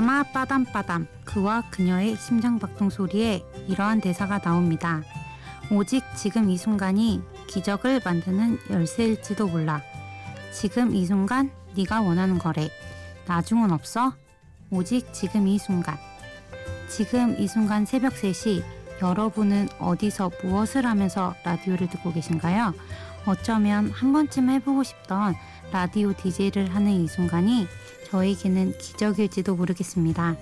드라마 빠담빠담 그와 그녀의 심장박동 소리에 이러한 대사가 나옵니다. 오직 지금 이 순간이 기적을 만드는 열쇠일지도 몰라. 지금 이 순간 네가 원하는 거래. 나중은 없어. 오직 지금 이 순간. 지금 이 순간 새벽 3시 여러분은 어디서 무엇을 하면서 라디오를 듣고 계신가요? 어쩌면 한 번쯤 해보고 싶던 라디오 DJ를 하는 이 순간이 저에게는 기적일지도 모르겠습니다.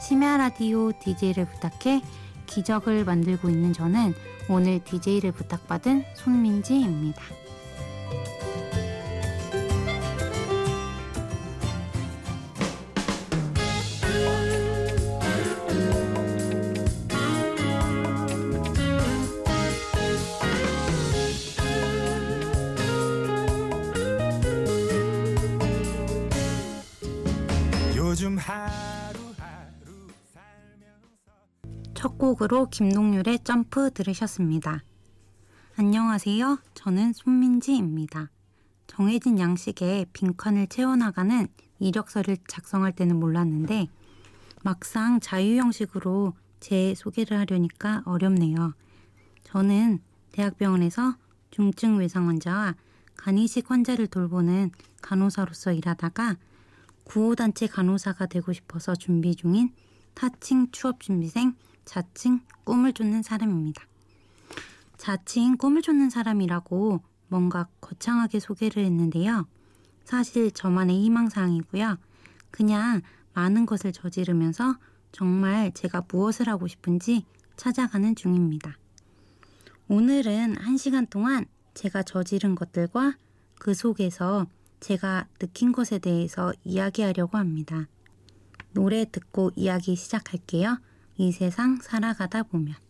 심야 라디오 DJ를 부탁해 기적을 만들고 있는 저는 오늘 DJ를 부탁받은 손민지입니다. 첫 곡으로 김동률의 점프 들으셨습니다. 안녕하세요. 저는 손민지입니다. 정해진 양식에 빈칸을 채워나가는 이력서를 작성할 때는 몰랐는데 막상 자유 형식으로 제 소개를 하려니까 어렵네요. 저는 대학병원에서 중증 외상 환자와 간이식 환자를 돌보는 간호사로서 일하다가 구호단체 간호사가 되고 싶어서 준비 중인 타칭 취업준비생 자칭 꿈을 쫓는 사람입니다. 자칭 꿈을 쫓는 사람이라고 뭔가 거창하게 소개를 했는데요. 사실 저만의 희망사항이고요. 그냥 많은 것을 저지르면서 정말 제가 무엇을 하고 싶은지 찾아가는 중입니다. 오늘은 한 시간 동안 제가 저지른 것들과 그 속에서 제가 느낀 것에 대해서 이야기하려고 합니다. 노래 듣고 이야기 시작할게요. 이 세상 살아가다 보면.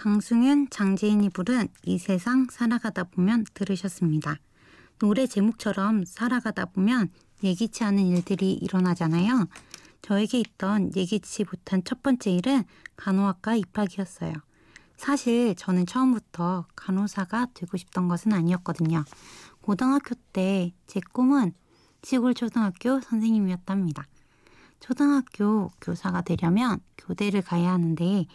강승윤, 장재인이 부른 이 세상 살아가다 보면 들으셨습니다. 노래 제목처럼 살아가다 보면 예기치 않은 일들이 일어나잖아요. 저에게 있던 예기치 못한 첫 번째 일은 간호학과 입학이었어요. 사실 저는 처음부터 간호사가 되고 싶던 것은 아니었거든요. 고등학교 때 제 꿈은 시골 초등학교 선생님이었답니다. 초등학교 교사가 되려면 교대를 가야 하는데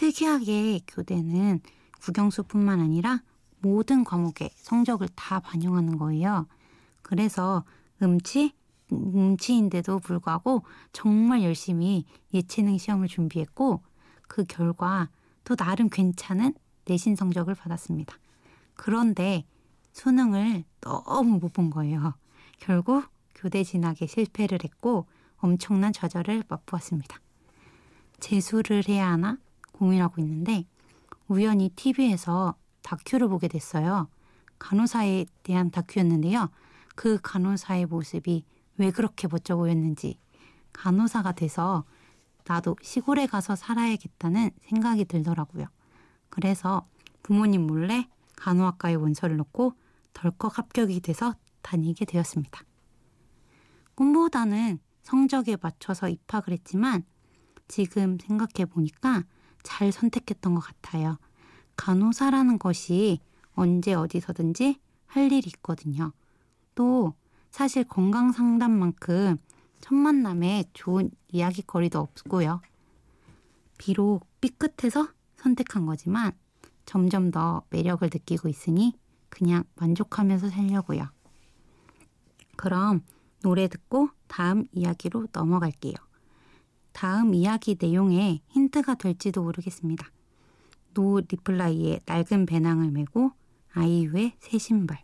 특이하게 교대는 국영수뿐만 아니라 모든 과목의 성적을 다 반영하는 거예요. 그래서 음치, 음치인데도 불구하고 정말 열심히 예체능 시험을 준비했고 그 결과 또 나름 괜찮은 내신 성적을 받았습니다. 그런데 수능을 너무 못 본 거예요. 결국 교대 진학에 실패를 했고 엄청난 좌절을 맛보았습니다. 재수를 해야 하나 고민하고 있는데 우연히 TV에서 다큐를 보게 됐어요. 간호사에 대한 다큐였는데요. 그 간호사의 모습이 왜 그렇게 멋져 보였는지 간호사가 돼서 나도 시골에 가서 살아야겠다는 생각이 들더라고요. 그래서 부모님 몰래 간호학과에 원서를 넣고 덜컥 합격이 돼서 다니게 되었습니다. 꿈보다는 성적에 맞춰서 입학을 했지만 지금 생각해 보니까 잘 선택했던 것 같아요. 간호사라는 것이 언제 어디서든지 할 일이 있거든요. 또 사실 건강 상담만큼 첫 만남에 좋은 이야기거리도 없고요. 비록 삐끗해서 선택한 거지만 점점 더 매력을 느끼고 있으니 그냥 만족하면서 살려고요. 그럼 노래 듣고 다음 이야기로 넘어갈게요. 다음 이야기 내용에 힌트가 될지도 모르겠습니다. 노 리플라이의 낡은 배낭을 메고 아이유의 새 신발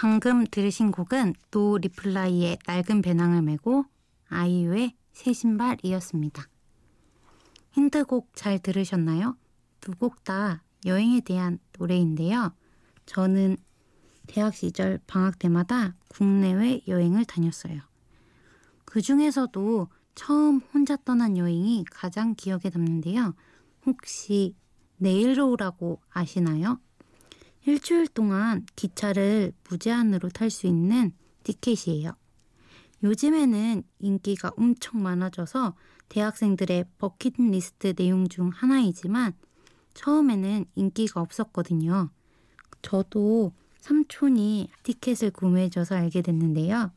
방금 들으신 곡은 노 리플라이의 낡은 배낭을 메고 아이유의 새 신발이었습니다. 힌트곡 잘 들으셨나요? 두 곡 다 여행에 대한 노래인데요. 저는 대학 시절 방학 때마다 국내외 여행을 다녔어요. 그 중에서도 처음 혼자 떠난 여행이 가장 기억에 남는데요. 혹시 내일로라고 아시나요? 일주일 동안 기차를 무제한으로 탈 수 있는 티켓이에요. 요즘에는 인기가 엄청 많아져서 대학생들의 버킷리스트 내용 중 하나이지만 처음에는 인기가 없었거든요. 저도 삼촌이 티켓을 구매해줘서 알게 됐는데요.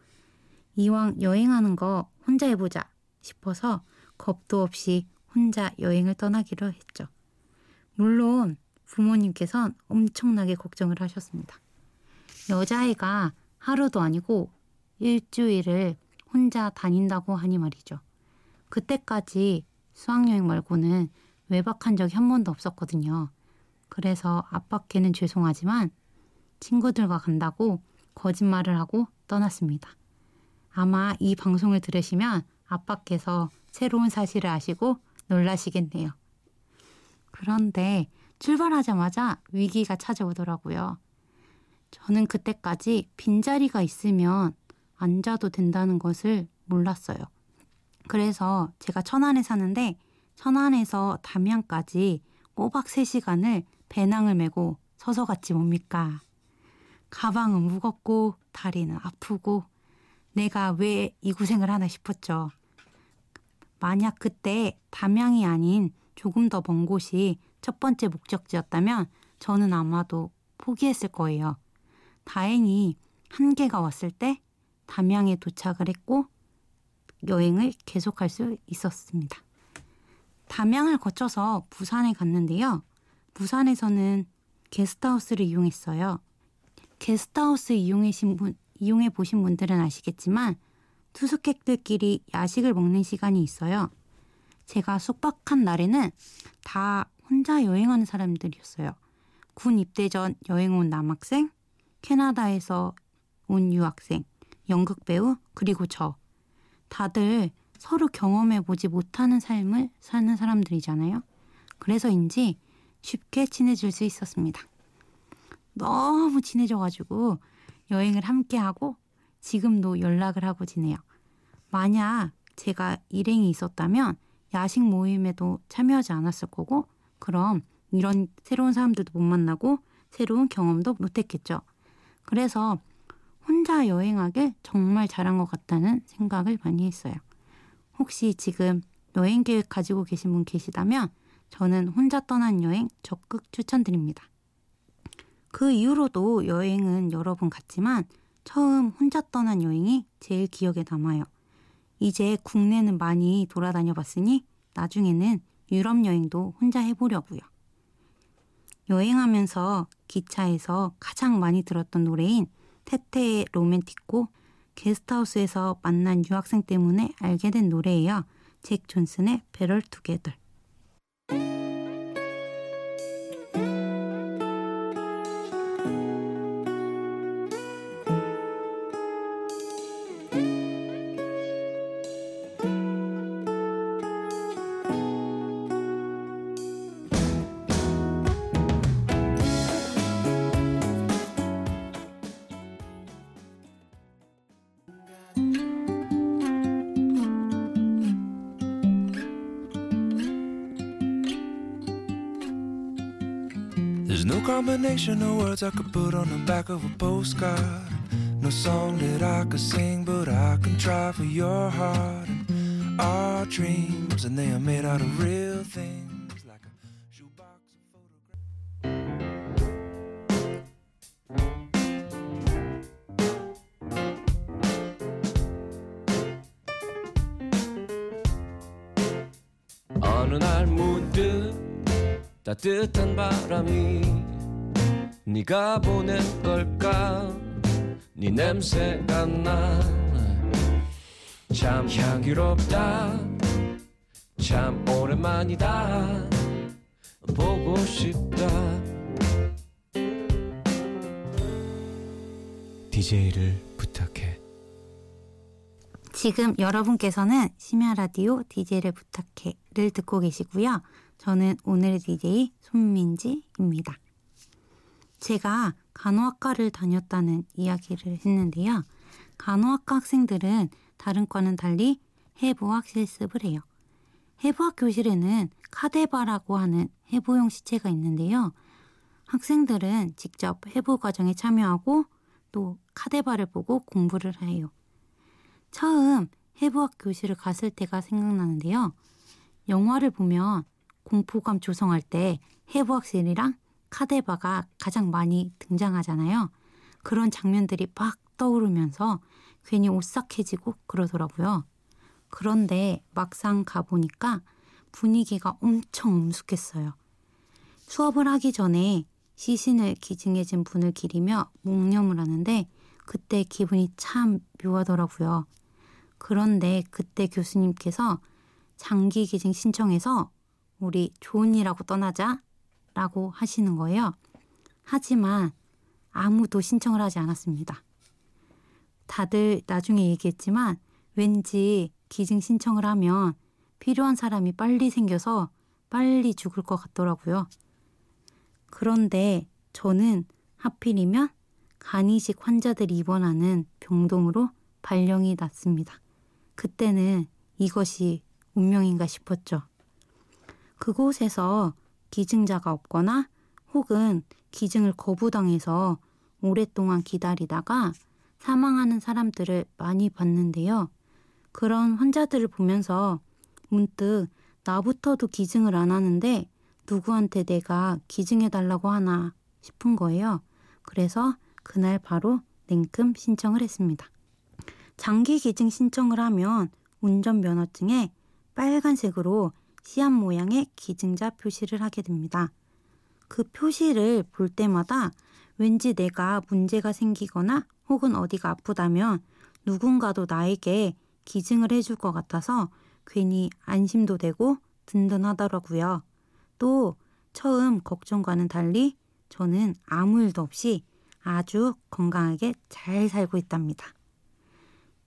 이왕 여행하는 거 혼자 해보자 싶어서 겁도 없이 혼자 여행을 떠나기로 했죠. 물론 부모님께선 엄청나게 걱정을 하셨습니다. 여자애가 하루도 아니고 일주일을 혼자 다닌다고 하니 말이죠. 그때까지 수학여행 말고는 외박한 적이 한 번도 없었거든요. 그래서 아빠께는 죄송하지만 친구들과 간다고 거짓말을 하고 떠났습니다. 아마 이 방송을 들으시면 아빠께서 새로운 사실을 아시고 놀라시겠네요. 그런데 출발하자마자 위기가 찾아오더라고요. 저는 그때까지 빈자리가 있으면 앉아도 된다는 것을 몰랐어요. 그래서 제가 천안에 사는데 천안에서 담양까지 꼬박 3시간을 배낭을 메고 서서 갔지 뭡니까? 가방은 무겁고 다리는 아프고 내가 왜 이 고생을 하나 싶었죠. 만약 그때 담양이 아닌 조금 더 먼 곳이 첫 번째 목적지였다면 저는 아마도 포기했을 거예요. 다행히 한계가 왔을 때 담양에 도착을 했고 여행을 계속할 수 있었습니다. 담양을 거쳐서 부산에 갔는데요. 부산에서는 게스트하우스를 이용했어요. 게스트하우스 이용해신 분, 이용해 보신 분들은 아시겠지만 투숙객들끼리 야식을 먹는 시간이 있어요. 제가 숙박한 날에는 다 혼자 여행하는 사람들이었어요. 군 입대 전 여행 온 남학생, 캐나다에서 온 유학생, 연극 배우, 그리고 저. 다들 서로 경험해 보지 못하는 삶을 사는 사람들이잖아요. 그래서인지 쉽게 친해질 수 있었습니다. 너무 친해져가지고 여행을 함께 하고 지금도 연락을 하고 지내요. 만약 제가 일행이 있었다면 야식 모임에도 참여하지 않았을 거고 그럼 이런 새로운 사람들도 못 만나고 새로운 경험도 못 했겠죠. 그래서 혼자 여행하길 정말 잘한 것 같다는 생각을 많이 했어요. 혹시 지금 여행 계획 가지고 계신 분 계시다면 저는 혼자 떠난 여행 적극 추천드립니다. 그 이후로도 여행은 여러 번 갔지만 처음 혼자 떠난 여행이 제일 기억에 남아요. 이제 국내는 많이 돌아다녀 봤으니 나중에는 유럽 여행도 혼자 해보려고요. 여행하면서 기차에서 가장 많이 들었던 노래인 테테의 로맨틱고 게스트하우스에서 만난 유학생 때문에 알게 된 노래예요. 잭 존슨의. There's no combination of words I could put on the back of a postcard. No song that I could sing, but I can try for your heart. And our dreams, and they are made out of real things, like a shoebox of photographs. 어느 날 문득 따뜻한 바람이 네가 보낸 걸까 네 냄새가 나참 향기롭다 참 오랜만이다 보고 싶다 DJ를 부탁해. 지금 여러분께서는 심야 라디오 DJ를 부탁해를 듣고 계시고요. 저는 오늘의 DJ 손민지입니다. 제가 간호학과를 다녔다는 이야기를 했는데요. 간호학과 학생들은 다른 과는 달리 해부학 실습을 해요. 해부학 교실에는 카데바라고 하는 해부용 시체가 있는데요. 학생들은 직접 해부 과정에 참여하고 또 카데바를 보고 공부를 해요. 처음 해부학 교실을 갔을 때가 생각나는데요. 영화를 보면 공포감 조성할 때 해부학실이랑 카데바가 가장 많이 등장하잖아요. 그런 장면들이 막 떠오르면서 괜히 오싹해지고 그러더라고요. 그런데 막상 가보니까 분위기가 엄청 엄숙했어요. 수업을 하기 전에 시신을 기증해진 분을 기리며 묵념을 하는데 그때 기분이 참 묘하더라고요. 그런데 그때 교수님께서 장기 기증 신청해서 우리 좋은 일하고 떠나자 라고 하시는 거예요. 하지만 아무도 신청을 하지 않았습니다. 다들 나중에 얘기했지만 왠지 기증 신청을 하면 필요한 사람이 빨리 생겨서 빨리 죽을 것 같더라고요. 그런데 저는 하필이면 간이식 환자들이 입원하는 병동으로 발령이 났습니다. 그때는 이것이 운명인가 싶었죠. 그곳에서 기증자가 없거나 혹은 기증을 거부당해서 오랫동안 기다리다가 사망하는 사람들을 많이 봤는데요. 그런 환자들을 보면서 문득 나부터도 기증을 안 하는데 누구한테 내가 기증해달라고 하나 싶은 거예요. 그래서 그날 바로 냉큼 신청을 했습니다. 장기 기증 신청을 하면 운전면허증에 빨간색으로 씨앗 모양의 기증자 표시를 하게 됩니다. 그 표시를 볼 때마다 왠지 내가 문제가 생기거나 혹은 어디가 아프다면 누군가도 나에게 기증을 해줄 것 같아서 괜히 안심도 되고 든든하더라고요. 또 처음 걱정과는 달리 저는 아무 일도 없이 아주 건강하게 잘 살고 있답니다.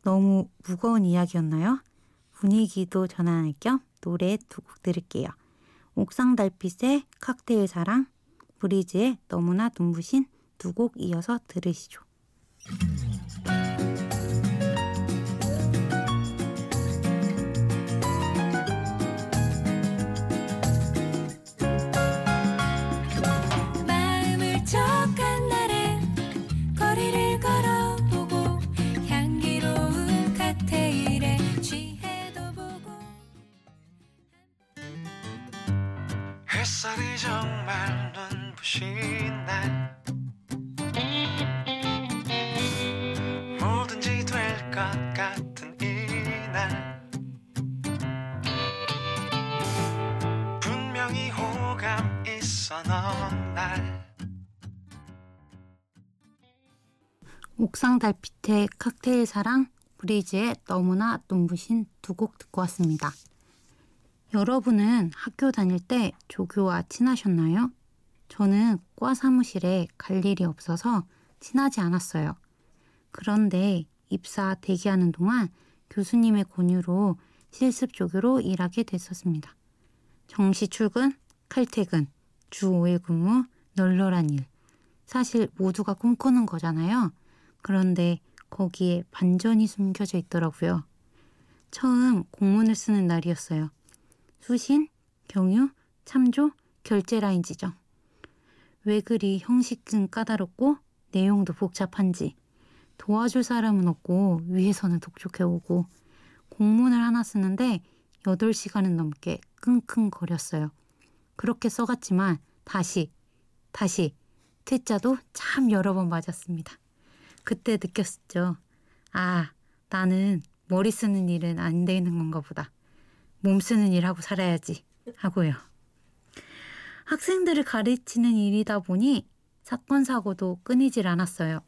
너무 무거운 이야기였나요? 분위기도 전환할 겸 노래 두 곡 들을게요. 옥상 달빛의 칵테일 사랑, 브리즈의 너무나 눈부신 두 곡 이어서 들으시죠. 햇살이 정말 눈부신 날. 뭐든지 될 것 같은 이날. 분명히 호감 있어 넌날. 옥상 달빛의 칵테일 사랑, 브리즈의 너무나 눈부신 두 곡 듣고 왔습니다. 여러분은 학교 다닐 때 조교와 친하셨나요? 저는 과 사무실에 갈 일이 없어서 친하지 않았어요. 그런데 입사 대기하는 동안 교수님의 권유로 실습 조교로 일하게 됐었습니다. 정시 출근, 칼퇴근, 주 5일 근무, 널널한 일. 사실 모두가 꿈꾸는 거잖아요. 그런데 거기에 반전이 숨겨져 있더라고요. 처음 공문을 쓰는 날이었어요. 수신, 경유, 참조, 결제 라인 지정. 왜 그리 형식은 까다롭고 내용도 복잡한지 도와줄 사람은 없고 위에서는 독촉해오고 공문을 하나 쓰는데 8시간은 넘게 끙끙거렸어요. 그렇게 써갔지만 다시 다시 퇴짜도 참 여러 번 맞았습니다. 그때 느꼈었죠. 아, 나는 머리 쓰는 일은 안 되는 건가 보다. 몸 쓰는 일 하고 살아야지 하고요. 학생들을 가르치는 일이다 보니 사건 사고도 끊이질 않았어요.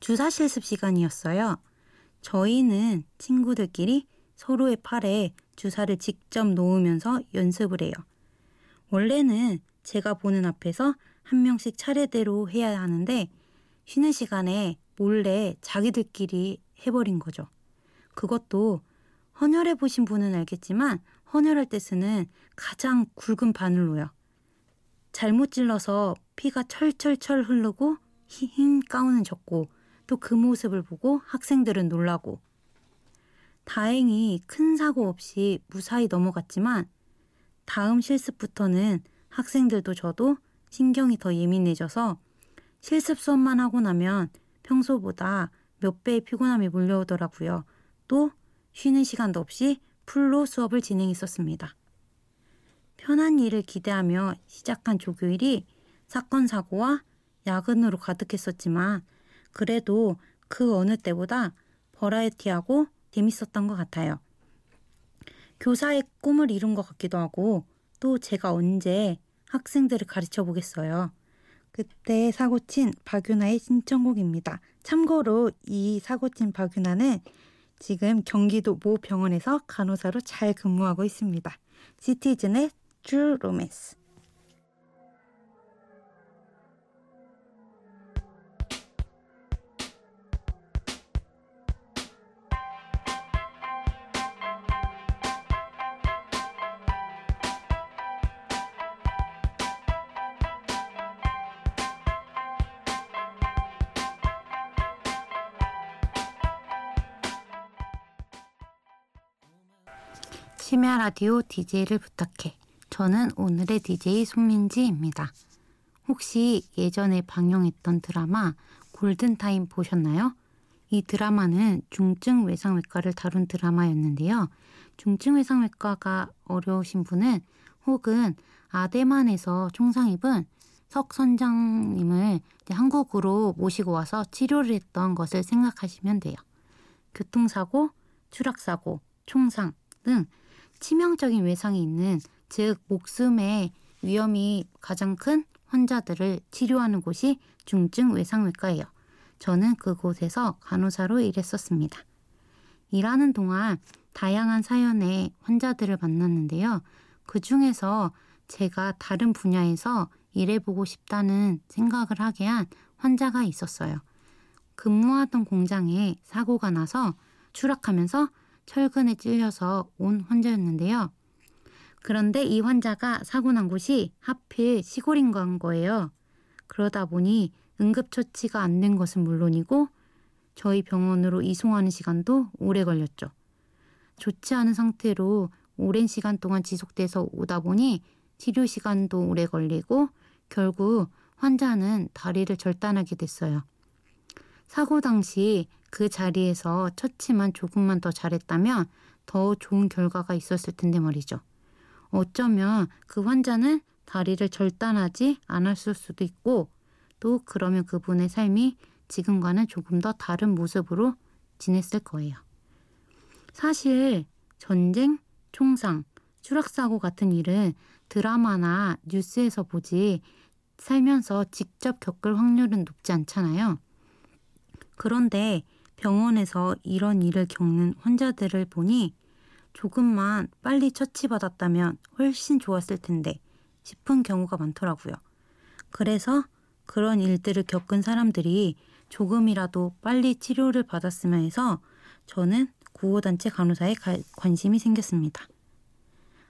주사 실습 시간이었어요. 저희는 친구들끼리 서로의 팔에 주사를 직접 놓으면서 연습을 해요. 원래는 제가 보는 앞에서 한 명씩 차례대로 해야 하는데 쉬는 시간에 몰래 자기들끼리 해버린 거죠. 그것도 헌혈해 보신 분은 알겠지만 헌혈할 때 쓰는 가장 굵은 바늘로요. 잘못 찔러서 피가 철철철 흐르고 흰 가운은 젖고 또 그 모습을 보고 학생들은 놀라고 다행히 큰 사고 없이 무사히 넘어갔지만 다음 실습부터는 학생들도 저도 신경이 더 예민해져서 실습 수업만 하고 나면 평소보다 몇 배의 피곤함이 몰려오더라고요. 또 쉬는 시간도 없이 풀로 수업을 진행했었습니다. 편한 일을 기대하며 시작한 조교일이 사건 사고와 야근으로 가득했었지만 그래도 그 어느 때보다 버라이티하고 재밌었던 것 같아요. 교사의 꿈을 이룬 것 같기도 하고 또 제가 언제 학생들을 가르쳐 보겠어요. 그때 사고친 박윤아의 신청곡입니다. 참고로 이 사고친 박윤아는 지금 경기도 모 병원에서 간호사로 잘 근무하고 있습니다. 시티즌의 True Romance. 심야 라디오 DJ를 부탁해. 저는 오늘의 DJ 손민지입니다. 혹시 예전에 방영했던 드라마 골든타임 보셨나요? 이 드라마는 중증 외상외과를 다룬 드라마였는데요. 중증 외상외과가 어려우신 분은 혹은 아대만에서 총상 입은 석 선장님을 한국으로 모시고 와서 치료를 했던 것을 생각하시면 돼요. 교통사고, 추락사고, 총상 등 치명적인 외상이 있는 즉 목숨의 위험이 가장 큰 환자들을 치료하는 곳이 중증 외상외과예요. 저는 그곳에서 간호사로 일했었습니다. 일하는 동안 다양한 사연의 환자들을 만났는데요. 그 중에서 제가 다른 분야에서 일해보고 싶다는 생각을 하게 한 환자가 있었어요. 근무하던 공장에 사고가 나서 추락하면서 철근에 찔려서 온 환자였는데요. 그런데 이 환자가 사고 난 곳이 하필 시골인 건 거예요. 그러다 보니 응급처치가 안 된 것은 물론이고 저희 병원으로 이송하는 시간도 오래 걸렸죠. 좋지 않은 상태로 오랜 시간 동안 지속돼서 오다 보니 치료 시간도 오래 걸리고 결국 환자는 다리를 절단하게 됐어요. 사고 당시 그 자리에서 처치만 조금만 더 잘했다면 더 좋은 결과가 있었을 텐데 말이죠. 어쩌면 그 환자는 다리를 절단하지 않았을 수도 있고 또 그러면 그분의 삶이 지금과는 조금 더 다른 모습으로 지냈을 거예요. 사실 전쟁, 총상, 추락사고 같은 일은 드라마나 뉴스에서 보지 살면서 직접 겪을 확률은 높지 않잖아요. 그런데 병원에서 이런 일을 겪는 환자들을 보니 조금만 빨리 처치받았다면 훨씬 좋았을 텐데 싶은 경우가 많더라고요. 그래서 그런 일들을 겪은 사람들이 조금이라도 빨리 치료를 받았으면 해서 저는 구호단체 간호사에 가, 관심이 생겼습니다.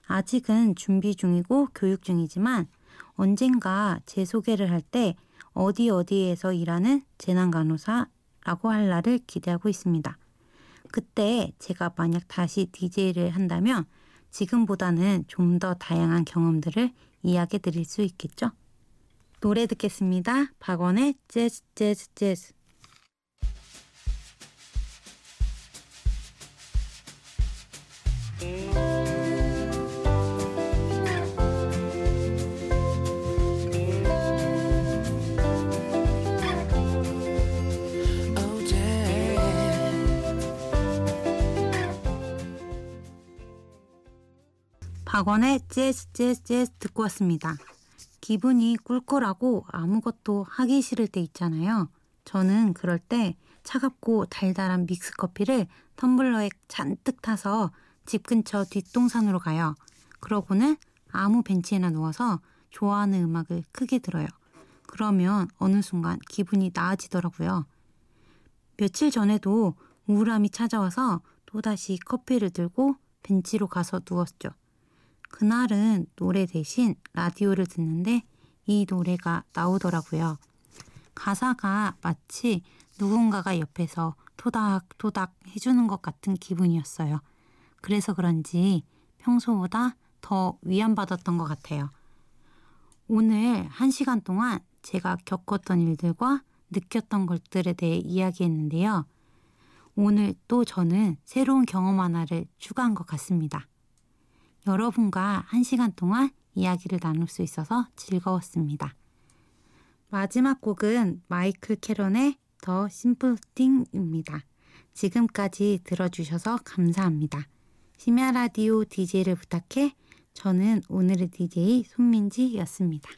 아직은 준비 중이고 교육 중이지만 언젠가 제 소개를 할 때 어디 어디에서 일하는 재난 간호사 라고 할 날을 기대하고 있습니다. 그때 제가 만약 다시 DJ를 한다면 지금보다는 좀 더 다양한 경험들을 이야기 드릴 수 있겠죠? 노래 듣겠습니다. 박원의 재즈 재즈 재즈 박원의 재즈 재즈 재즈 듣고 왔습니다. 기분이 꿀꿀하고 아무것도 하기 싫을 때 있잖아요. 저는 그럴 때 차갑고 달달한 믹스 커피를 텀블러에 잔뜩 타서 집 근처 뒷동산으로 가요. 그러고는 아무 벤치에나 누워서 좋아하는 음악을 크게 들어요. 그러면 어느 순간 기분이 나아지더라고요. 며칠 전에도 우울함이 찾아와서 또다시 커피를 들고 벤치로 가서 누웠죠. 그날은 노래 대신 라디오를 듣는데 이 노래가 나오더라고요. 가사가 마치 누군가가 옆에서 토닥토닥 해주는 것 같은 기분이었어요. 그래서 그런지 평소보다 더 위안받았던 것 같아요. 오늘 한 시간 동안 제가 겪었던 일들과 느꼈던 것들에 대해 이야기했는데요. 오늘 또 저는 새로운 경험 하나를 추가한 것 같습니다. 여러분과 한 시간 동안 이야기를 나눌 수 있어서 즐거웠습니다. 마지막 곡은 마이클 캐런의 더 심플 띵입니다. 지금까지 들어주셔서 감사합니다. 심야 라디오 DJ를 부탁해 저는 오늘의 DJ 손민지였습니다.